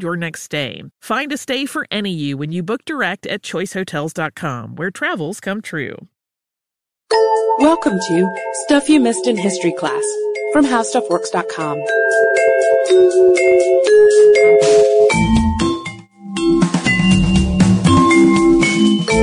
your next stay. Find a stay for any you when you book direct at choicehotels.com, where travels come true. Welcome to Stuff You Missed in History Class from HowStuffWorks.com.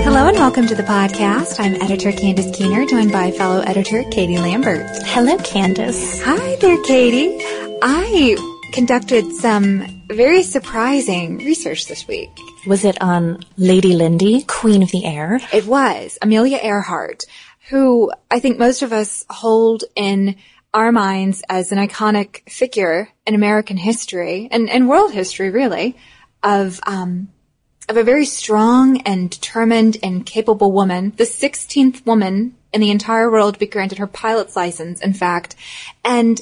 Hello and welcome to the podcast. I'm editor Candace Keener, joined by fellow editor Katie Lambert. Hello, Candace. Hi there, Katie. I conducted some very surprising research this week. Was it on Lady Lindy, Queen of the Air? It was Amelia Earhart, who I think most of us hold in our minds as an iconic figure in American history and, and world history, really, of um, of a very strong and determined and capable woman, the 16th woman in the entire world to be granted her pilot's license, in fact. And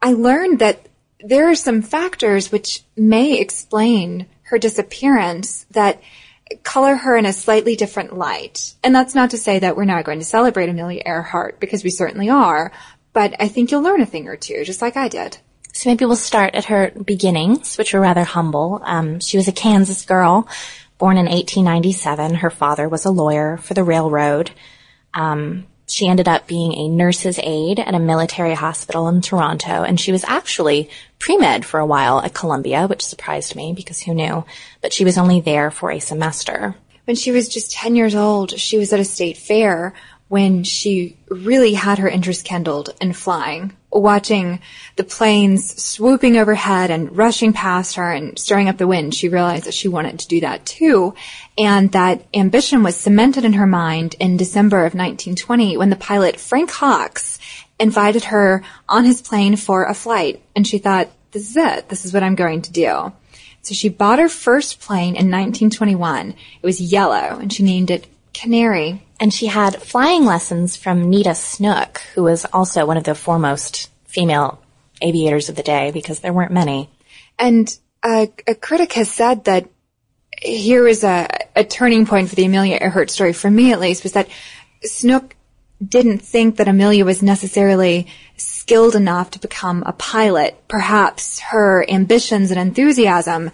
I learned that there are some factors which may explain her disappearance that color her in a slightly different light. And that's not to say that we're not going to celebrate Amelia Earhart, because we certainly are, but I think you'll learn a thing or two, just like I did. So maybe we'll start at her beginnings, which were rather humble. Um, she was a Kansas girl, born in 1897. Her father was a lawyer for the railroad. Um, she ended up being a nurse's aide at a military hospital in Toronto, and she was actually pre-med for a while at Columbia, which surprised me because who knew? But she was only there for a semester. When she was just 10 years old, she was at a state fair when she really had her interest kindled in flying, watching the planes swooping overhead and rushing past her and stirring up the wind. She realized that she wanted to do that too. And that ambition was cemented in her mind in December of 1920 when the pilot Frank Hawks invited her on his plane for a flight. And she thought, this is it. This is what I'm going to do. So she bought her first plane in 1921. It was yellow and she named it Canary. And she had flying lessons from Neta Snook, who was also one of the foremost female aviators of the day because there weren't many. And a, a critic has said that here is a, a turning point for the Amelia Earhart story, for me at least, was that Snook didn't think that Amelia was necessarily skilled enough to become a pilot. Perhaps her ambitions and enthusiasm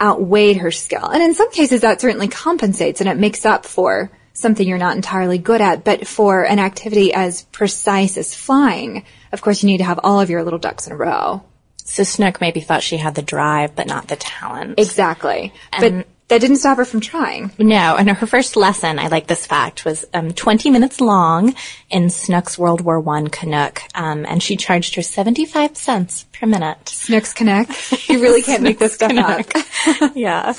outweighed her skill. And in some cases that certainly compensates and it makes up for something you're not entirely good at. But for an activity as precise as flying, of course you need to have all of your little ducks in a row. So Snook maybe thought she had the drive, but not the talent. Exactly. And that didn't stop her from trying. No, and her first lesson, I like this fact, was um, 20 minutes long in Snook's World War One Canuck, um, and she charged her 75 cents per minute. Snook's Canuck. You really can't make this stuff up. yeah.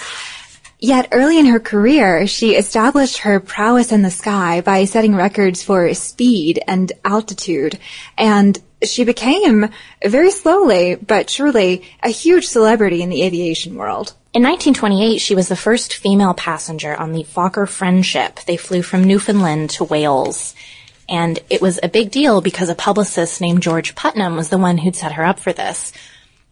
Yet early in her career, she established her prowess in the sky by setting records for speed and altitude. And she became, very slowly but surely, a huge celebrity in the aviation world. In 1928, she was the first female passenger on the Fokker Friendship. They flew from Newfoundland to Wales. And it was a big deal because a publicist named George Putnam was the one who'd set her up for this.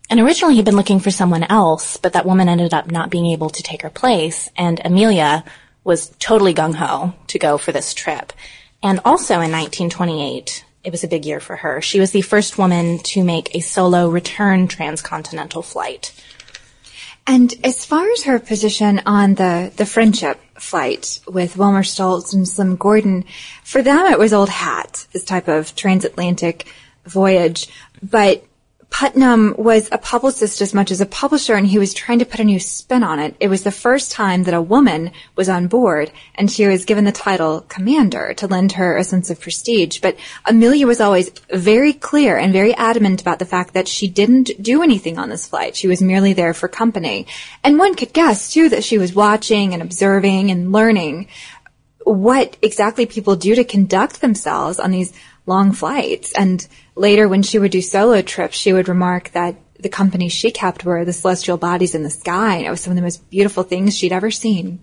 And originally he'd been looking for someone else, but that woman ended up not being able to take her place, and Amelia was totally gung-ho to go for this trip. And also in 1928, it was a big year for her. She was the first woman to make a solo return transcontinental flight. And as far as her position on the, the friendship flight with Wilmer Stultz and Slim Gordon, for them it was old hat, this type of transatlantic voyage. But Putnam was a publicist as much as a publisher and he was trying to put a new spin on it. It was the first time that a woman was on board and she was given the title commander to lend her a sense of prestige. But Amelia was always very clear and very adamant about the fact that she didn't do anything on this flight. She was merely there for company. And one could guess too that she was watching and observing and learning what exactly people do to conduct themselves on these long flights. And later when she would do solo trips, she would remark that the company she kept were the celestial bodies in the sky. And it was some of the most beautiful things she'd ever seen.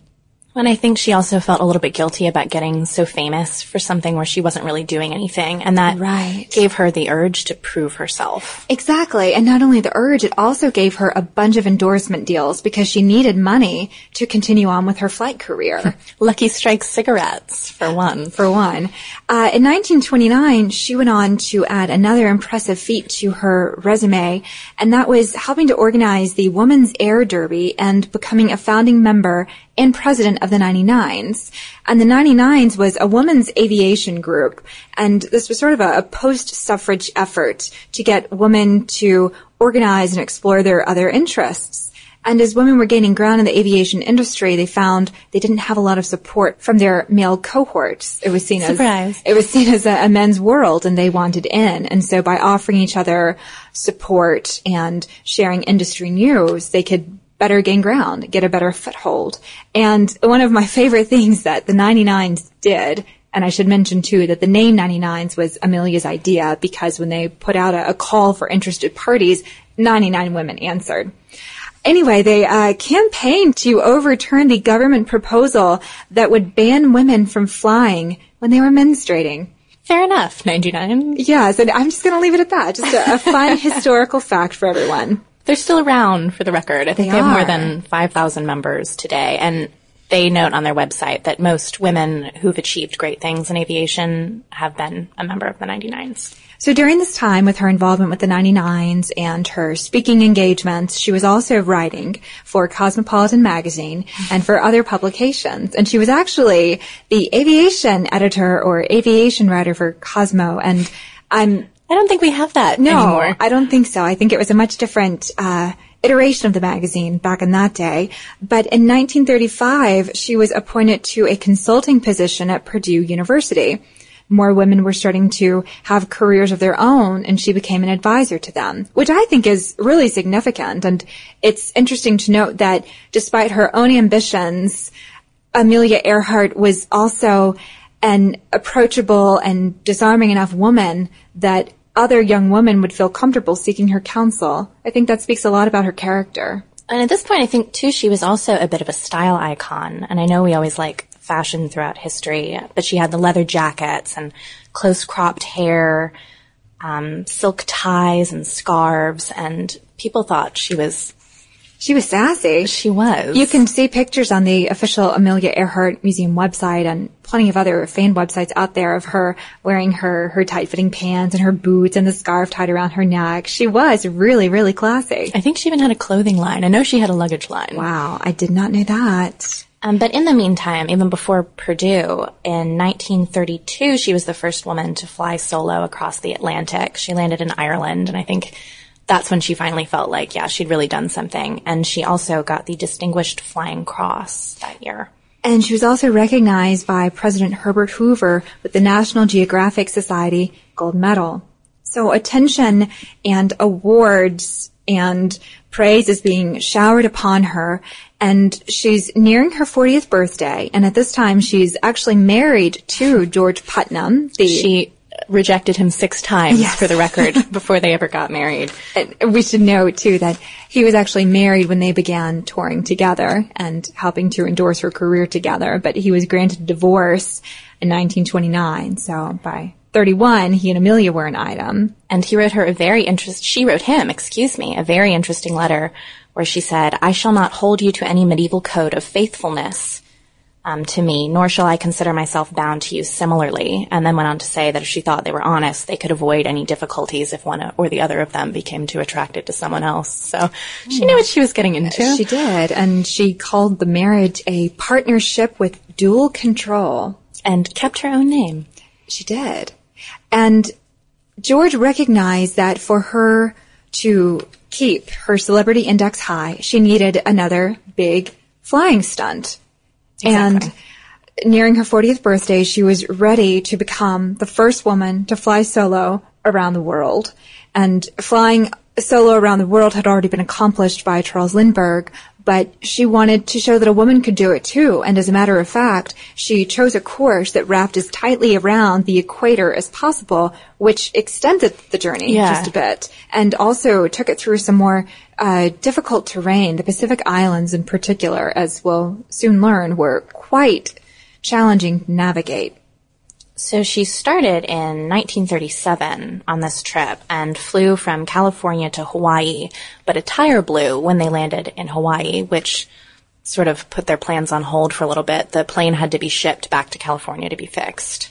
And I think she also felt a little bit guilty about getting so famous for something where she wasn't really doing anything. And that right. gave her the urge to prove herself. Exactly. And not only the urge, it also gave her a bunch of endorsement deals because she needed money to continue on with her flight career. Lucky Strike cigarettes, for one. For one. Uh, in 1929, she went on to add another impressive feat to her resume, and that was helping to organize the Women's Air Derby and becoming a founding member and president of the 99s. And the 99s was a women's aviation group. And this was sort of a, a post-suffrage effort to get women to organize and explore their other interests. And as women were gaining ground in the aviation industry, they found they didn't have a lot of support from their male cohorts. It was seen Surprise. as it was seen as a, a men's world, and they wanted in. And so, by offering each other support and sharing industry news, they could better gain ground, get a better foothold. And one of my favorite things that the 99s did, and I should mention too that the name 99s was Amelia's idea because when they put out a, a call for interested parties, 99 women answered. Anyway, they uh, campaigned to overturn the government proposal that would ban women from flying when they were menstruating. Fair enough, 99. Yes, and I'm just going to leave it at that. Just a, a fun historical fact for everyone. They're still around for the record. I think They they, have more than 5,000 members today. And they note on their website that most women who've achieved great things in aviation have been a member of the 99s. So during this time with her involvement with the 99s and her speaking engagements, she was also writing for Cosmopolitan magazine and for other publications. And she was actually the aviation editor or aviation writer for Cosmo. And I'm I don't think we have that no, anymore. I don't think so. I think it was a much different uh, iteration of the magazine back in that day. But in 1935, she was appointed to a consulting position at Purdue University. More women were starting to have careers of their own, and she became an advisor to them, which I think is really significant. And it's interesting to note that despite her own ambitions, Amelia Earhart was also an approachable and disarming enough woman that other young women would feel comfortable seeking her counsel. I think that speaks a lot about her character. And at this point, I think too, she was also a bit of a style icon. And I know we always like fashion throughout history, but she had the leather jackets and close cropped hair, um, silk ties and scarves, and people thought she was, She was sassy. she was. You can see pictures on the official Amelia Earhart Museum website and plenty of other fan websites out there of her wearing her, her tight fitting pants and her boots and the scarf tied around her neck. She was really, really classy. I think she even had a clothing line. I know she had a luggage line. Wow, I did not know that. Um, but in the meantime, even before Purdue, in 1932, she was the first woman to fly solo across the Atlantic. She landed in Ireland, and I think that's when she finally felt like, yeah, she'd really done something. And she also got the Distinguished Flying Cross that year. And she was also recognized by President Herbert Hoover with the National Geographic Society Gold Medal. So attention and awards and praise is being showered upon her. And she's nearing her 40th birthday. And at this time, she's actually married to George Putnam. The she rejected him six times yes. for the record before they ever got married. And we should note too that he was actually married when they began touring together and helping to endorse her career together, but he was granted a divorce in 1929. So by 31, he and Amelia were an item. And he wrote her a very interest, she wrote him, excuse me, a very interesting letter where she said, I shall not hold you to any medieval code of faithfulness um, to me, nor shall I consider myself bound to you similarly. And then went on to say that if she thought they were honest, they could avoid any difficulties if one or the other of them became too attracted to someone else. So she knew what she was getting into. She did. And she called the marriage a partnership with dual control. And kept her own name. She did. And George recognized that for her to keep her celebrity index high, she needed another big flying stunt. Exactly. And nearing her 40th birthday, she was ready to become the first woman to fly solo around the world. And flying solo around the world had already been accomplished by Charles Lindbergh, but she wanted to show that a woman could do it too. And as a matter of fact, she chose a course that wrapped as tightly around the equator as possible, which extended the journey yeah. just a bit and also took it through some more uh, difficult terrain. The Pacific Islands in particular, as we'll soon learn, were quite challenging to navigate. So she started in 1937 on this trip and flew from California to Hawaii, but a tire blew when they landed in Hawaii, which sort of put their plans on hold for a little bit. The plane had to be shipped back to California to be fixed.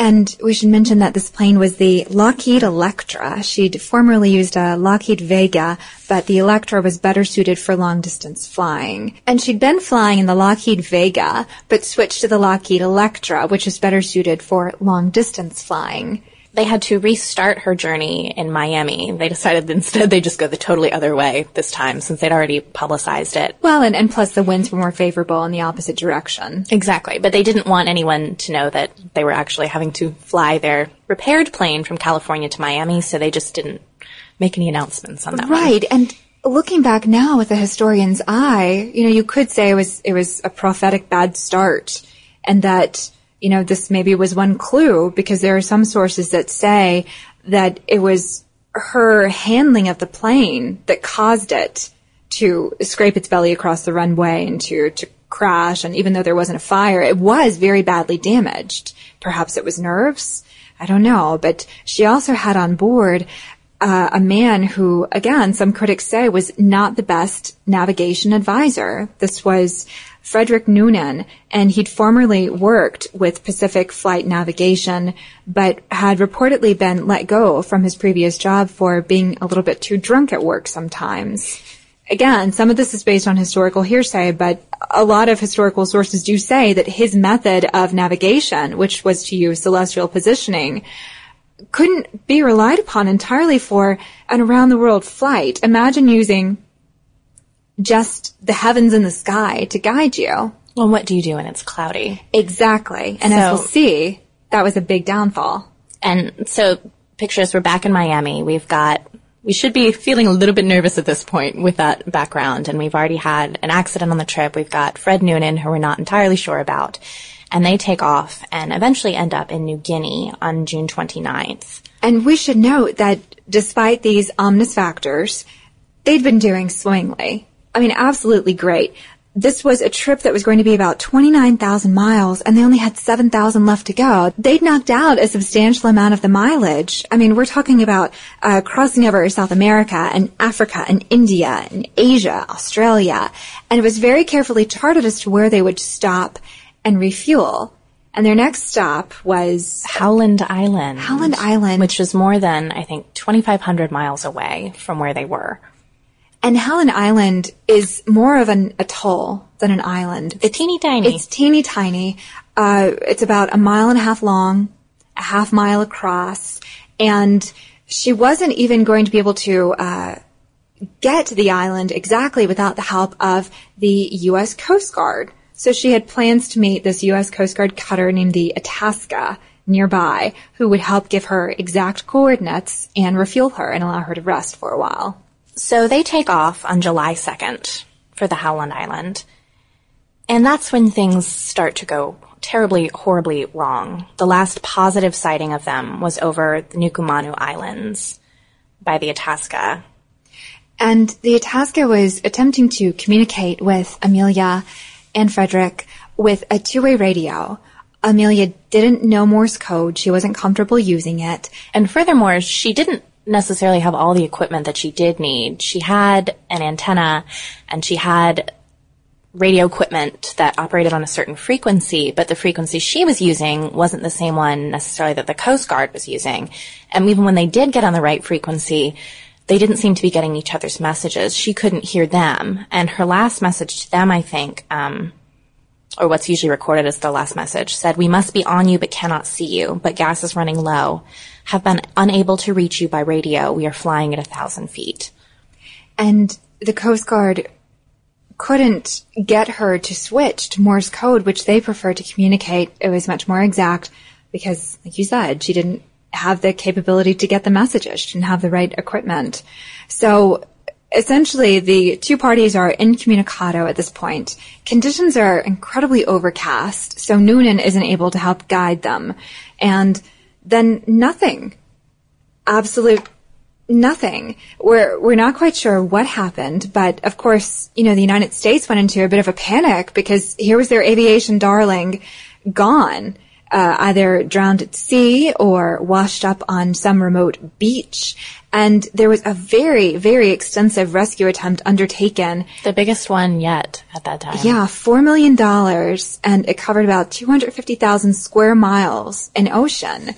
And we should mention that this plane was the Lockheed Electra. She'd formerly used a Lockheed Vega, but the Electra was better suited for long distance flying. And she'd been flying in the Lockheed Vega, but switched to the Lockheed Electra, which is better suited for long distance flying they had to restart her journey in Miami. They decided instead they just go the totally other way this time since they'd already publicized it. Well, and, and plus the winds were more favorable in the opposite direction. Exactly. But they didn't want anyone to know that they were actually having to fly their repaired plane from California to Miami, so they just didn't make any announcements on that Right. One. And looking back now with a historian's eye, you know, you could say it was, it was a prophetic bad start and that you know, this maybe was one clue because there are some sources that say that it was her handling of the plane that caused it to scrape its belly across the runway and to, to crash. And even though there wasn't a fire, it was very badly damaged. Perhaps it was nerves. I don't know. But she also had on board uh, a man who, again, some critics say was not the best navigation advisor. This was Frederick Noonan, and he'd formerly worked with Pacific Flight Navigation, but had reportedly been let go from his previous job for being a little bit too drunk at work sometimes. Again, some of this is based on historical hearsay, but a lot of historical sources do say that his method of navigation, which was to use celestial positioning, couldn't be relied upon entirely for an around the world flight. Imagine using just the heavens and the sky to guide you. Well, what do you do when it's cloudy? Exactly. And so, as we'll see, that was a big downfall. And so pictures, we're back in Miami. We've got, we should be feeling a little bit nervous at this point with that background. And we've already had an accident on the trip. We've got Fred Noonan, who we're not entirely sure about. And they take off and eventually end up in New Guinea on June 29th. And we should note that despite these ominous factors, they'd been doing swimmingly. I mean, absolutely great. This was a trip that was going to be about 29,000 miles and they only had 7,000 left to go. They'd knocked out a substantial amount of the mileage. I mean, we're talking about uh, crossing over South America and Africa and India and Asia, Australia. And it was very carefully charted as to where they would stop and refuel. And their next stop was Howland Island. Howland Island. Which was more than, I think, 2,500 miles away from where they were. And Howland Island is more of an atoll than an island. It's, teeny tiny. It's teeny tiny. Uh, it's about a mile and a half long, a half mile across, and she wasn't even going to be able to uh, get to the island exactly without the help of the U.S. Coast Guard. So she had plans to meet this U.S. Coast Guard cutter named the Itasca nearby, who would help give her exact coordinates and refuel her and allow her to rest for a while. So they take off on July 2nd for the Howland Island. And that's when things start to go terribly, horribly wrong. The last positive sighting of them was over the Nukumanu Islands by the Itasca. And the Itasca was attempting to communicate with Amelia and Frederick with a two-way radio. Amelia didn't know Morse code. She wasn't comfortable using it. And furthermore, she didn't necessarily have all the equipment that she did need. She had an antenna and she had radio equipment that operated on a certain frequency, but the frequency she was using wasn't the same one necessarily that the Coast Guard was using. And even when they did get on the right frequency, they didn't seem to be getting each other's messages. She couldn't hear them. And her last message to them, I think, um, or what's usually recorded as the last message, said, We must be on you but cannot see you, but gas is running low. Have been unable to reach you by radio. We are flying at a thousand feet. And the Coast Guard couldn't get her to switch to Morse code, which they preferred to communicate. It was much more exact because, like you said, she didn't have the capability to get the messages. She didn't have the right equipment. So essentially the two parties are incommunicado at this point. Conditions are incredibly overcast, so Noonan isn't able to help guide them. And then nothing. Absolute nothing. We're we're not quite sure what happened, but of course, you know, the United States went into a bit of a panic because here was their aviation darling gone, uh, either drowned at sea or washed up on some remote beach. And there was a very, very extensive rescue attempt undertaken. The biggest one yet at that time. Yeah, $4 million, and it covered about 250,000 square miles in ocean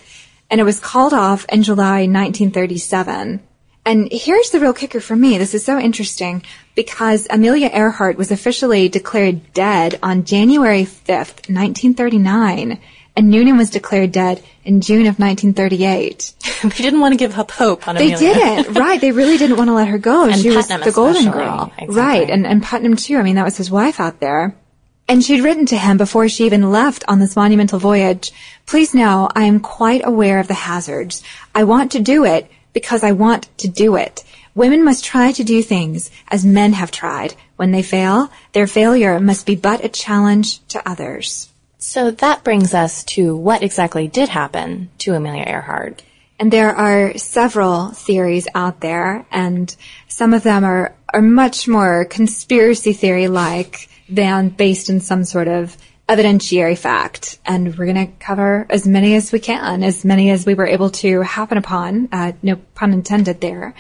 and it was called off in July 1937. And here's the real kicker for me. This is so interesting because Amelia Earhart was officially declared dead on January 5th, 1939, and Noonan was declared dead in June of 1938. they didn't want to give up hope on Amelia. They didn't, right. They really didn't want to let her go. And she Putnam was the golden girl. Exactly. Right. And, and Putnam too. I mean, that was his wife out there. And she'd written to him before she even left on this monumental voyage, please know I am quite aware of the hazards. I want to do it because I want to do it. Women must try to do things as men have tried. When they fail, their failure must be but a challenge to others. So that brings us to what exactly did happen to Amelia Earhart. And there are several theories out there, and some of them are, are much more conspiracy theory like than based in some sort of evidentiary fact. And we're going to cover as many as we can, as many as we were able to happen upon, uh, no pun intended there.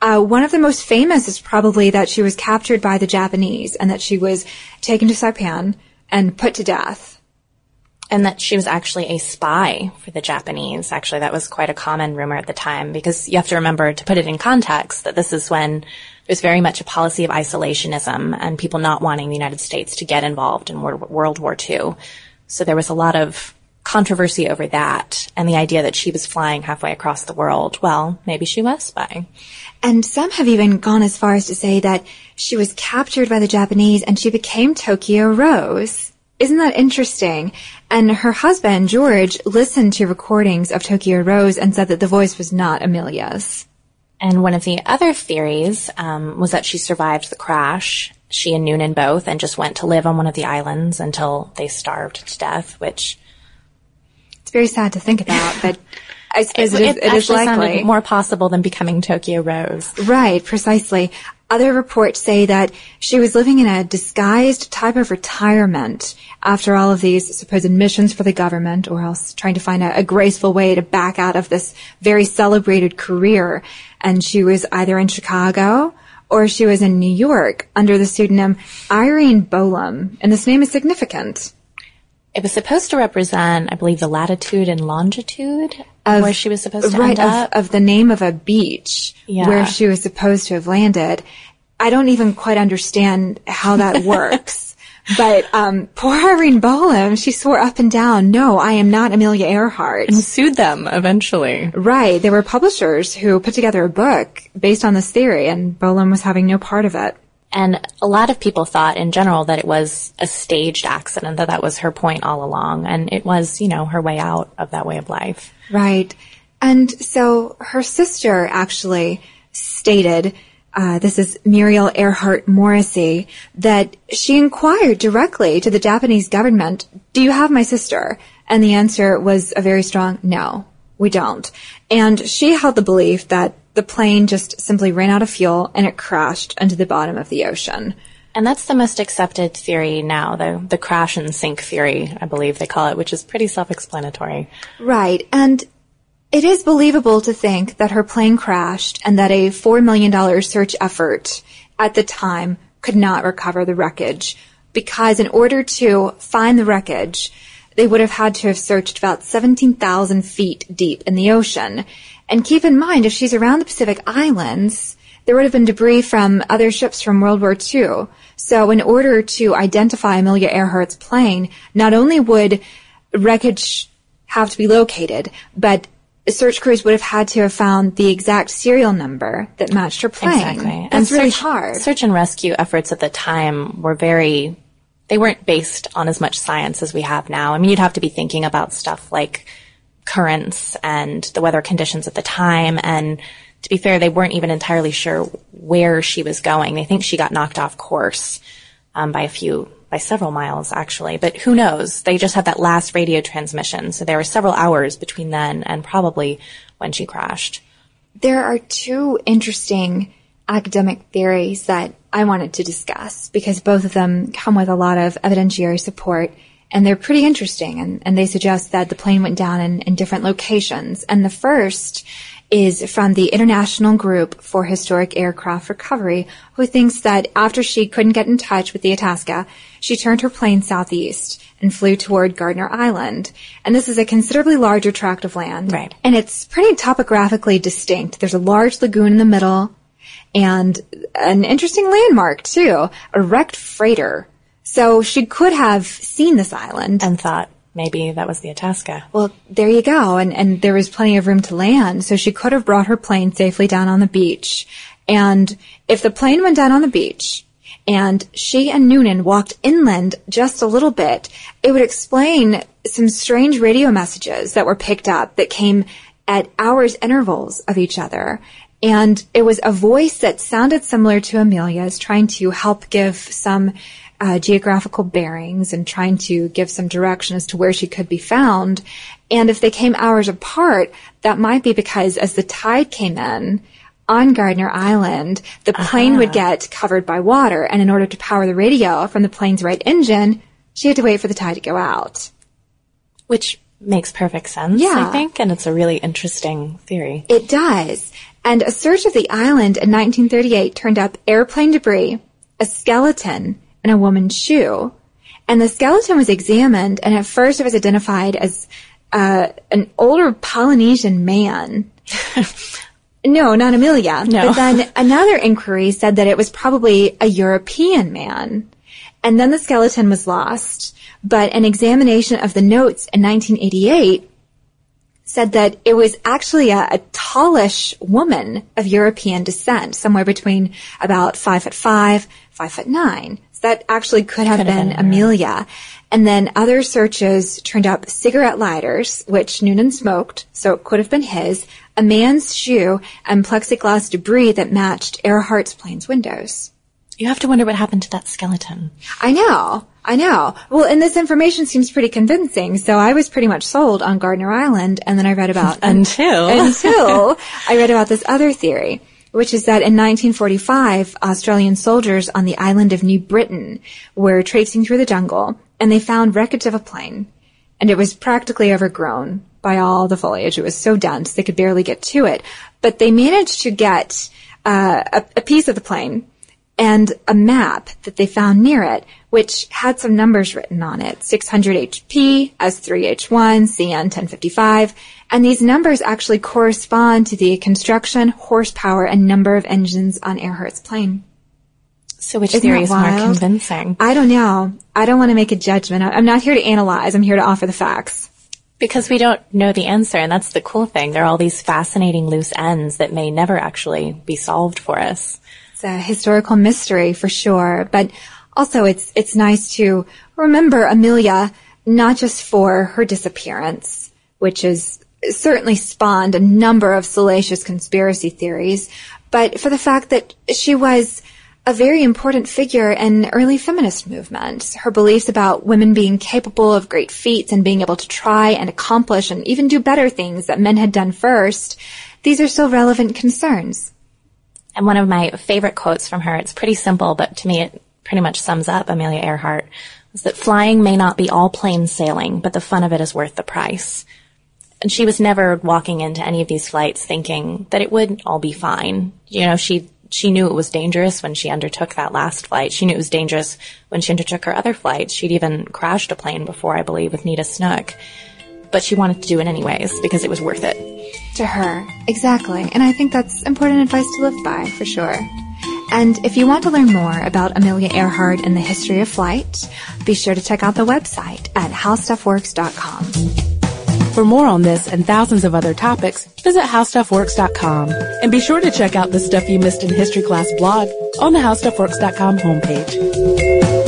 Uh, one of the most famous is probably that she was captured by the Japanese and that she was taken to Saipan and put to death. And that she was actually a spy for the Japanese. Actually, that was quite a common rumor at the time because you have to remember to put it in context that this is when it was very much a policy of isolationism and people not wanting the United States to get involved in World War II. So there was a lot of controversy over that and the idea that she was flying halfway across the world. Well, maybe she was spying. And some have even gone as far as to say that she was captured by the Japanese and she became Tokyo Rose. Isn't that interesting? And her husband, George, listened to recordings of Tokyo Rose and said that the voice was not Amelia's. And one of the other theories um, was that she survived the crash, she and Noonan both, and just went to live on one of the islands until they starved to death, which It's very sad to think about, but I suppose it is, it is actually sounded likely. more possible than becoming Tokyo Rose. Right, precisely. Other reports say that she was living in a disguised type of retirement after all of these supposed missions for the government or else trying to find a, a graceful way to back out of this very celebrated career. And she was either in Chicago or she was in New York under the pseudonym Irene Bolam. And this name is significant. It was supposed to represent, I believe, the latitude and longitude Of- where she was supposed to right, end up. Of, of the name of a beach Yeah. where she was supposed to have landed. I don't even quite understand how that works. But um, poor Irene Bolam, she swore up and down, no, I am not Amelia Earhart. And sued them eventually. Right. There were publishers who put together a book based on this theory, and Bolam was having no part of it. And a lot of people thought in general that it was a staged accident, that that was her point all along. And it was, you know, her way out of that way of life. Right. And so her sister actually stated, uh, this is Muriel Earhart Morrissey, that she inquired directly to the Japanese government, do you have my sister? And the answer was a very strong no, we don't. And she held the belief that the plane just simply ran out of fuel and it crashed into the bottom of the ocean. And that's the most accepted theory now, the, the crash and sink theory, I believe they call it, which is pretty self-explanatory. Right. And it is believable to think that her plane crashed and that a $4 million search effort at the time could not recover the wreckage because in order to find the wreckage, they would have had to have searched about 17,000 feet deep in the ocean. And keep in mind, if she's around the Pacific Islands, there would have been debris from other ships from World War II. So in order to identify Amelia Earhart's plane, not only would wreckage have to be located, but search crews would have had to have found the exact serial number that matched her plane. Exactly. That's and really search, hard. Search and rescue efforts at the time were very, they weren't based on as much science as we have now. I mean, you'd have to be thinking about stuff like currents and the weather conditions at the time. And to be fair, they weren't even entirely sure where she was going. They think she got knocked off course um, by a few, by several miles actually. But who knows? They just had that last radio transmission, so there were several hours between then and probably when she crashed. There are two interesting academic theories that I wanted to discuss because both of them come with a lot of evidentiary support and they're pretty interesting and, and they suggest that the plane went down in, in different locations. And the first is from the International Group for Historic Aircraft Recovery, who thinks that after she couldn't get in touch with the Itasca, she turned her plane southeast and flew toward Gardner Island. And this is a considerably larger tract of land. Right. And it's pretty topographically distinct. There's a large lagoon in the middle and an interesting landmark too, a wrecked freighter. So she could have seen this island and thought maybe that was the Itasca. Well, there you go. And, and there was plenty of room to land. So she could have brought her plane safely down on the beach. And if the plane went down on the beach and she and Noonan walked inland just a little bit, it would explain some strange radio messages that were picked up that came at hours intervals of each other. And it was a voice that sounded similar to Amelia's trying to help give some uh, geographical bearings and trying to give some direction as to where she could be found. And if they came hours apart, that might be because as the tide came in on Gardner Island, the plane would get covered by water. And in order to power the radio from the plane's right engine, she had to wait for the tide to go out. Which makes perfect sense, Yeah. I think. And it's a really interesting theory. It does. And a search of the island in 1938 turned up airplane debris, a skeleton, and a woman's shoe. And the skeleton was examined, and at first it was identified as uh, an older Polynesian man. no, not Amelia. No. But then another inquiry said that it was probably a European man. And then the skeleton was lost. But an examination of the notes in 1988 said that it was actually a, a tallish woman of European descent, somewhere between about five foot five, five foot nine. That actually could have Could have been been her. Amelia. And then other searches turned up cigarette lighters, which Noonan smoked, so it could have been his, a man's shoe, and plexiglass debris that matched Earhart's plane's windows. You have to wonder what happened to that skeleton. I know. I know. Well, and this information seems pretty convincing, so I was pretty much sold on Gardner Island, and then I read about Until. until I read about this other theory, which is that in 1945, Australian soldiers on the island of New Britain were tracing through the jungle, and they found wreckage of a plane, and it was practically overgrown by all the foliage. It was so dense they could barely get to it, but they managed to get uh, a, a piece of the plane and a map that they found near it, which had some numbers written on it. 600 HP, S3H1, CN 1055. And these numbers actually correspond to the construction, horsepower, and number of engines on Earhart's plane. So which Isn't theory is more convincing? I don't know. I don't want to make a judgment. I'm not here to analyze. I'm here to offer the facts. Because we don't know the answer, and that's the cool thing. There are all these fascinating loose ends that may never actually be solved for us. It's a historical mystery for sure, but also it's it's nice to remember Amelia not just for her disappearance, which has certainly spawned a number of salacious conspiracy theories, but for the fact that she was a very important figure in early feminist movement. Her beliefs about women being capable of great feats and being able to try and accomplish and even do better things that men had done first, these are still relevant concerns. And one of my favorite quotes from her, it's pretty simple, but to me it pretty much sums up Amelia Earhart, was that flying may not be all plain sailing, but the fun of it is worth the price. And she was never walking into any of these flights thinking that it would all be fine. You know, she she knew it was dangerous when she undertook that last flight. She knew it was dangerous when she undertook her other flights. She'd even crashed a plane before, I believe, with Neta Snook. But she wanted to do it anyways because it was worth it. to her. Exactly. And I think that's important advice to live by, for sure. And if you want to learn more about Amelia Earhart and the history of flight, be sure to check out the website at howstuffworks.com. For more on this and thousands of other topics, visit howstuffworks.com. And be sure to check out the Stuff You Missed in History Class blog on the howstuffworks.com homepage.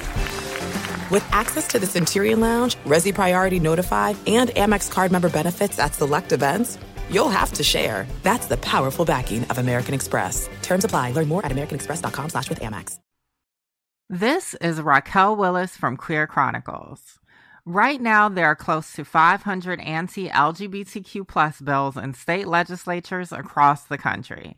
With access to the Centurion Lounge, Resy Priority Notify, and Amex card member benefits at select events, you'll have to share. That's the powerful backing of American Express. Terms apply. Learn more at americanexpress.com slash with Amex. This is Raquel Willis from Queer Chronicles. Right now, there are close to 500 anti-LGBTQ plus bills in state legislatures across the country.